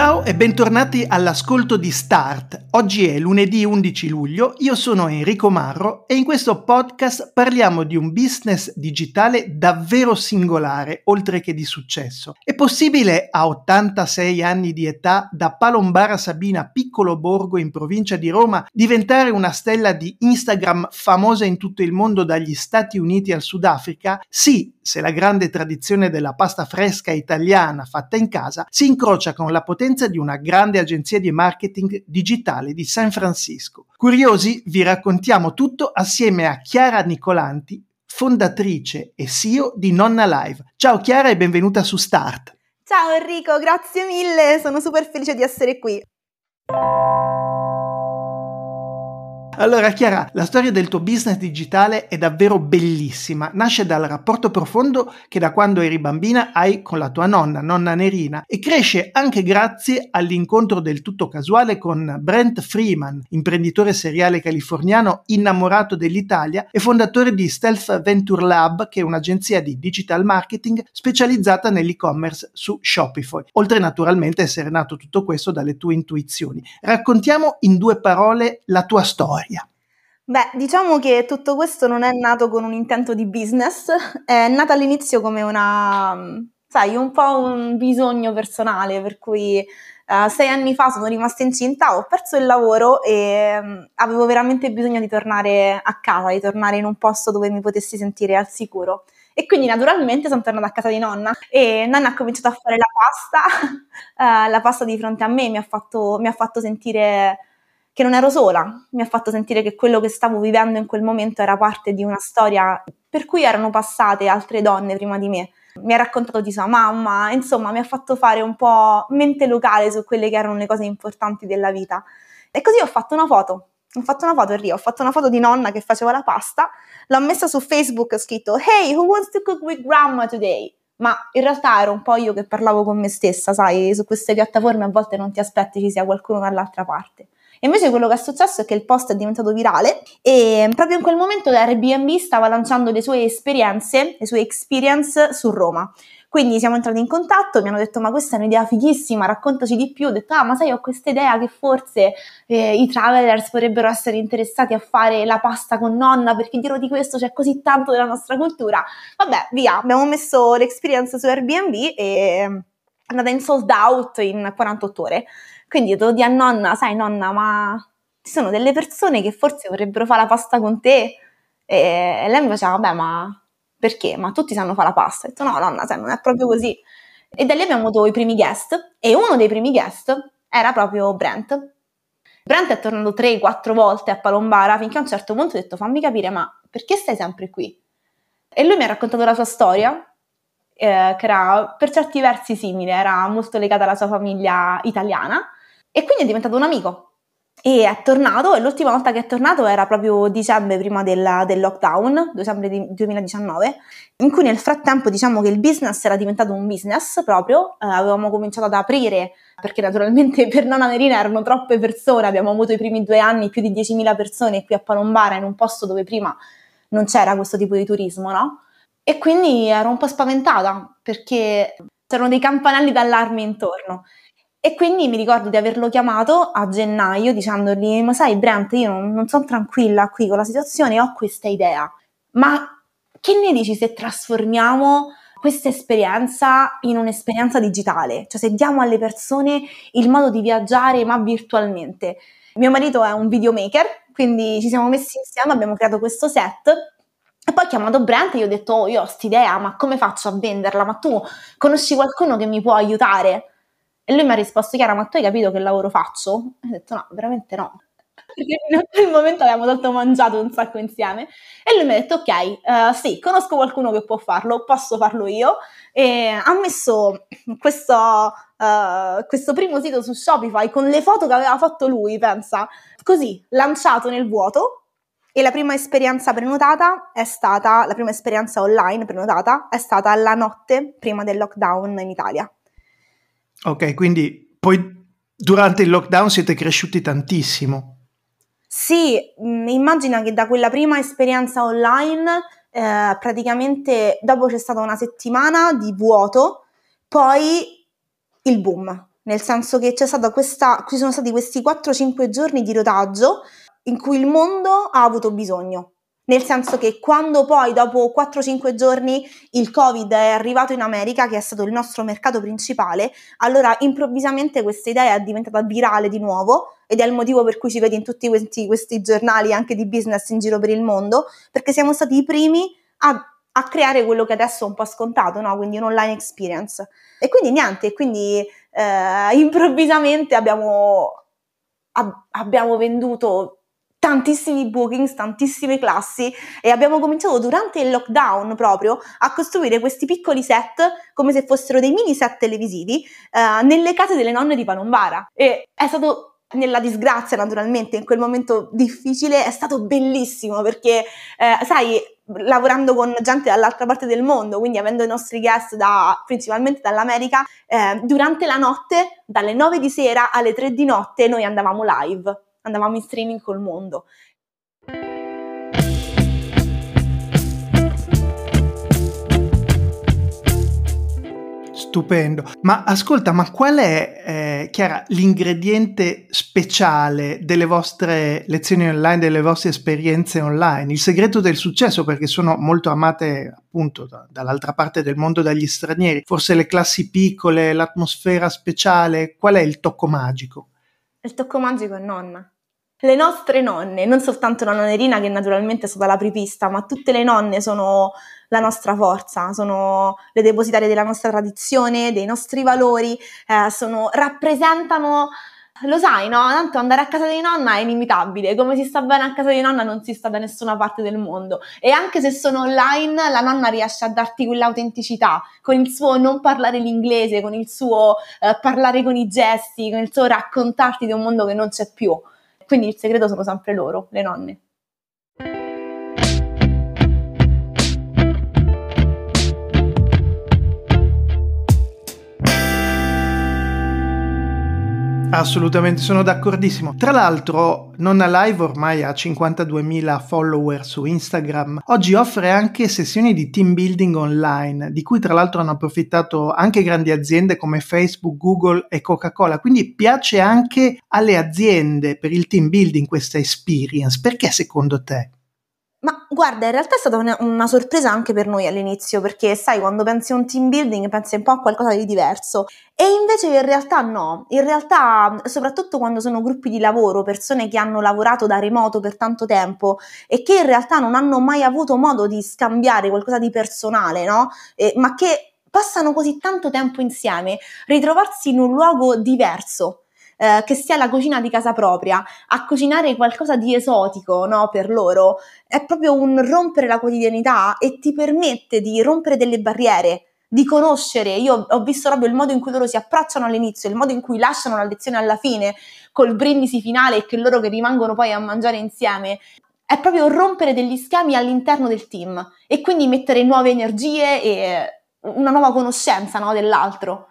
Ciao e bentornati all'ascolto di Start. Oggi è lunedì 11 luglio, io sono Enrico Marro e in questo podcast parliamo di un business digitale davvero singolare, oltre che di successo. È possibile a 86 anni di età, da Palombara Sabina, piccolo borgo in provincia di Roma, diventare una stella di Instagram famosa in tutto il mondo dagli Stati Uniti al Sudafrica? Sì, se la grande tradizione della pasta fresca italiana fatta in casa si incrocia con la potenza di una grande agenzia di marketing digitale di San Francisco. Curiosi, vi raccontiamo tutto assieme a Chiara Nicolanti, fondatrice e CEO di Nonna Live. Ciao Chiara e benvenuta su Start. Ciao Enrico, grazie mille, sono super felice di essere qui. Allora, Chiara, la storia del tuo business digitale è davvero bellissima. Nasce dal rapporto profondo che da quando eri bambina hai con la tua nonna, nonna Nerina, e cresce anche grazie all'incontro del tutto casuale con Brent Freeman, imprenditore seriale californiano innamorato dell'Italia e fondatore di Stealth Venture Lab, che è un'agenzia di digital marketing specializzata nell'e-commerce su Shopify. Oltre naturalmente a essere nato tutto questo dalle tue intuizioni. Raccontiamo in due parole la tua storia. Beh, diciamo che tutto questo non è nato con un intento di business, è nato all'inizio come una, sai, un po' un bisogno personale, per cui uh, sei anni fa sono rimasta incinta, ho perso il lavoro e um, avevo veramente bisogno di tornare a casa, di tornare in un posto dove mi potessi sentire al sicuro. E quindi naturalmente sono tornata a casa di nonna e nonna ha cominciato a fare la pasta, uh, la pasta di fronte a me mi ha fatto, mi ha fatto sentire che non ero sola, mi ha fatto sentire che quello che stavo vivendo in quel momento era parte di una storia per cui erano passate altre donne prima di me. Mi ha raccontato di sua mamma, insomma mi ha fatto fare un po' mente locale su quelle che erano le cose importanti della vita. E così ho fatto una foto, ho fatto una foto Rio, ho fatto una foto di nonna che faceva la pasta, l'ho messa su Facebook, ho scritto Hey, who wants to cook with grandma today? Ma in realtà ero un po' io che parlavo con me stessa, sai, su queste piattaforme a volte non ti aspetti ci sia qualcuno dall'altra parte. E invece quello che è successo è che il post è diventato virale e proprio in quel momento Airbnb stava lanciando le sue esperienze, le sue experience su Roma. Quindi siamo entrati in contatto, mi hanno detto ma questa è un'idea fighissima, raccontaci di più. Ho detto ah ma sai ho questa idea che forse eh, i travelers potrebbero essere interessati a fare la pasta con nonna perché dietro di questo c'è così tanto della nostra cultura. Vabbè via, abbiamo messo l'experience su Airbnb e andata in sold out in 48 ore. Quindi devo dire a nonna, sai nonna, ma ci sono delle persone che forse vorrebbero fare la pasta con te. E lei mi faceva, vabbè, ma perché? Ma tutti sanno fare la pasta. Ho detto, no, nonna, sai, non è proprio così. E da lì abbiamo avuto i primi guest e uno dei primi guest era proprio Brent. Brent è tornato 3-4 volte a Palombara finché a un certo punto ho detto fammi capire ma perché stai sempre qui? E lui mi ha raccontato la sua storia eh, che era per certi versi simile, era molto legata alla sua famiglia italiana e quindi è diventato un amico. E è tornato, e l'ultima volta che è tornato era proprio dicembre prima del, del lockdown, dicembre di 2019, in cui nel frattempo diciamo che il business era diventato un business proprio, eh, avevamo cominciato ad aprire, perché naturalmente per Nonna Nerina erano troppe persone, abbiamo avuto i primi due anni più di 10.000 persone qui a Palombara, in un posto dove prima non c'era questo tipo di turismo, no? E quindi ero un po' spaventata perché c'erano dei campanelli d'allarme intorno. E quindi mi ricordo di averlo chiamato a gennaio dicendogli: Ma sai, Brent, io non, non sono tranquilla qui con la situazione, ho questa idea. Ma che ne dici se trasformiamo questa esperienza in un'esperienza digitale? Cioè, se diamo alle persone il modo di viaggiare, ma virtualmente. Mio marito è un videomaker, quindi ci siamo messi insieme, abbiamo creato questo set e poi ho chiamato Brent e gli ho detto: Oh, io ho quest'idea, ma come faccio a venderla? Ma tu conosci qualcuno che mi può aiutare? E lui mi ha risposto, Chiara, ma tu hai capito che lavoro faccio? E ho detto, no, veramente no. Perché in quel momento avevamo tanto mangiato un sacco insieme. E lui mi ha detto, ok, uh, sì, conosco qualcuno che può farlo, posso farlo io. E ha messo questo, uh, questo primo sito su Shopify con le foto che aveva fatto lui, pensa, così, lanciato nel vuoto. E la prima esperienza prenotata è stata, la prima esperienza online prenotata è stata la notte prima del lockdown in Italia. Ok, quindi poi Durante il lockdown siete cresciuti tantissimo. Sì, mm, immagina che da quella prima esperienza online, eh, praticamente dopo c'è stata una settimana di vuoto, poi il boom, nel senso che c'è stata questa, ci sono stati questi 4-5 giorni di rodaggio in cui il mondo ha avuto bisogno nel senso che quando poi dopo 4-5 giorni il Covid è arrivato in America, che è stato il nostro mercato principale, allora improvvisamente questa idea è diventata virale di nuovo ed è il motivo per cui si vede in tutti questi, questi giornali anche di business in giro per il mondo, perché siamo stati i primi a a creare quello che adesso è un po' scontato, no? quindi un online experience. E quindi niente, quindi eh, improvvisamente abbiamo, ab- abbiamo venduto tantissimi bookings, tantissime classi e abbiamo cominciato durante il lockdown proprio a costruire questi piccoli set come se fossero dei mini set televisivi eh, nelle case delle nonne di Palombara. E è stato nella disgrazia naturalmente in quel momento difficile è stato bellissimo perché eh, sai lavorando con gente dall'altra parte del mondo quindi avendo i nostri guest da, principalmente dall'America eh, durante la notte dalle 9 di sera alle 3 di notte noi andavamo live andavamo in streaming col mondo. Stupendo. Ma ascolta, ma qual è, eh, Chiara, l'ingrediente speciale delle vostre lezioni online, delle vostre esperienze online? Il segreto del successo, perché sono molto amate appunto da, dall'altra parte del mondo dagli stranieri. Forse le classi piccole, l'atmosfera speciale, qual è il tocco magico? Il tocco magico è nonna. Le nostre nonne, non soltanto la nonnerina che naturalmente è stata la pripista, ma tutte le nonne sono la nostra forza, sono le depositarie della nostra tradizione, dei nostri valori, eh, sono, rappresentano, lo sai, no? Tanto andare a casa di nonna è inimitabile, come si sta bene a casa di nonna non si sta da nessuna parte del mondo. E anche se sono online, la nonna riesce a darti quell'autenticità, con il suo non parlare l'inglese, con il suo eh, parlare con i gesti, con il suo raccontarti di un mondo che non c'è più. Quindi il segreto sono sempre loro, le nonne. Assolutamente, sono d'accordissimo. Tra l'altro, Nonna Live ormai ha 52.000 follower su Instagram. Oggi offre anche sessioni di team building online, di cui tra l'altro hanno approfittato anche grandi aziende come Facebook, Google e Coca-Cola. Quindi piace anche alle aziende per il team building questa experience. Perché secondo te? Ma guarda, in realtà è stata una, una, sorpresa anche per noi all'inizio, perché sai, quando pensi a un team building pensi un po' a qualcosa di diverso. E invece in realtà no, in realtà soprattutto quando sono gruppi di lavoro, persone che hanno lavorato da remoto per tanto tempo e che in realtà non hanno mai avuto modo di scambiare qualcosa di personale, no? E, ma che passano così tanto tempo insieme, ritrovarsi in un luogo diverso eh, che sia la cucina di casa propria, a cucinare qualcosa di esotico no, per loro, è proprio un rompere la quotidianità e ti permette di rompere delle barriere di conoscere, io ho visto proprio il modo in cui loro si approcciano all'inizio, il modo in cui lasciano la lezione alla fine, col brindisi finale e che loro che rimangono poi a mangiare insieme, è proprio rompere degli schemi all'interno del team e quindi mettere nuove energie e una nuova conoscenza no, dell'altro.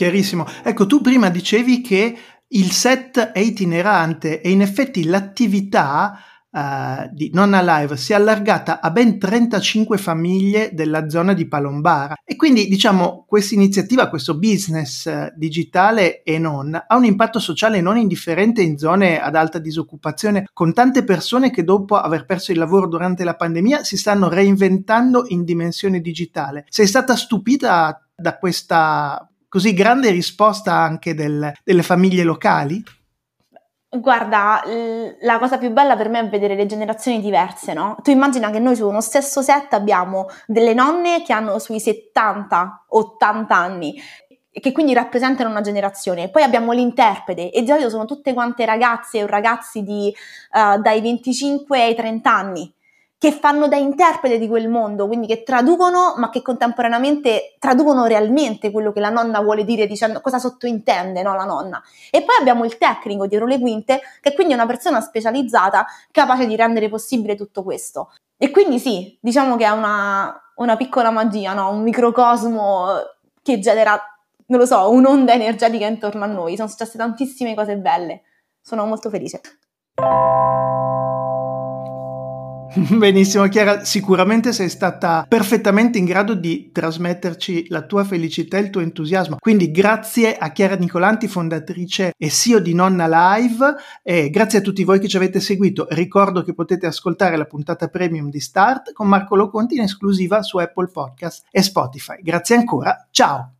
Chiarissimo. Ecco, tu prima dicevi che il set è itinerante e in effetti l'attività uh, di Nonna Live si è allargata a ben 35 famiglie della zona di Palombara e quindi diciamo questa iniziativa, questo business uh, digitale e non ha un impatto sociale non indifferente in zone ad alta disoccupazione con tante persone che dopo aver perso il lavoro durante la pandemia si stanno reinventando in dimensione digitale. Sei stata stupita da questa così grande risposta anche del, delle famiglie locali? Guarda, la cosa più bella per me è vedere le generazioni diverse, no? Tu immagina che noi su uno stesso set abbiamo delle nonne che hanno sui 70-80 anni che quindi rappresentano una generazione. Poi abbiamo l'interprete e di solito sono tutte quante ragazze o ragazzi di, uh, dai 25 ai 30 anni che fanno da interprete di quel mondo, quindi che traducono, ma che contemporaneamente traducono realmente quello che la nonna vuole dire, dicendo cosa sottointende no, la nonna. E poi abbiamo il tecnico dietro le quinte, che quindi è una persona specializzata capace di rendere possibile tutto questo. E quindi sì, diciamo che è una, una piccola magia, no? un microcosmo che genera, non lo so, un'onda energetica intorno a noi. Sono successe tantissime cose belle. Sono molto felice. Benissimo Chiara, sicuramente sei stata perfettamente in grado di trasmetterci la tua felicità e il tuo entusiasmo. Quindi grazie a Chiara Nicolanti, fondatrice e CEO di Nonna Live e grazie a tutti voi che ci avete seguito. Ricordo che potete ascoltare la puntata premium di Start con Marco Loconti in esclusiva su Apple Podcast e Spotify. Grazie ancora, ciao!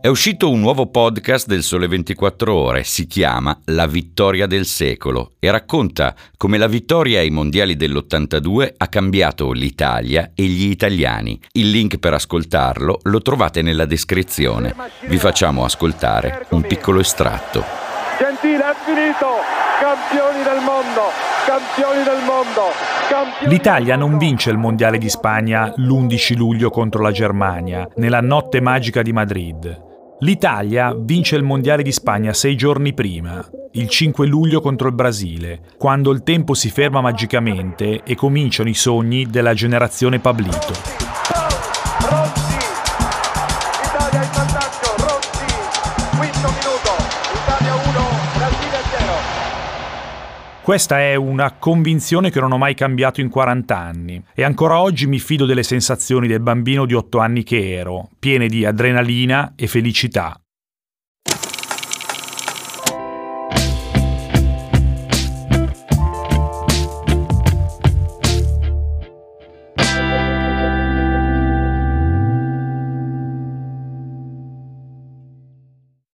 È uscito un nuovo podcast del Sole 24 Ore, si chiama La vittoria del secolo e racconta come la vittoria ai mondiali dell'82 ha cambiato l'Italia e gli italiani. Il link per ascoltarlo lo trovate nella descrizione. Vi facciamo ascoltare un piccolo estratto. Gentile, è finito! Campioni del mondo! Campioni del mondo! Campioni L'Italia non vince il Mondiale di Spagna l'11 luglio contro la Germania, nella notte magica di Madrid. L'Italia vince il Mondiale di Spagna sei giorni prima, il 5 luglio contro il Brasile, quando il tempo si ferma magicamente e cominciano i sogni della generazione Pablito. Questa è una convinzione che non ho mai cambiato in 40 anni e ancora oggi mi fido delle sensazioni del bambino di 8 anni che ero, piene di adrenalina e felicità.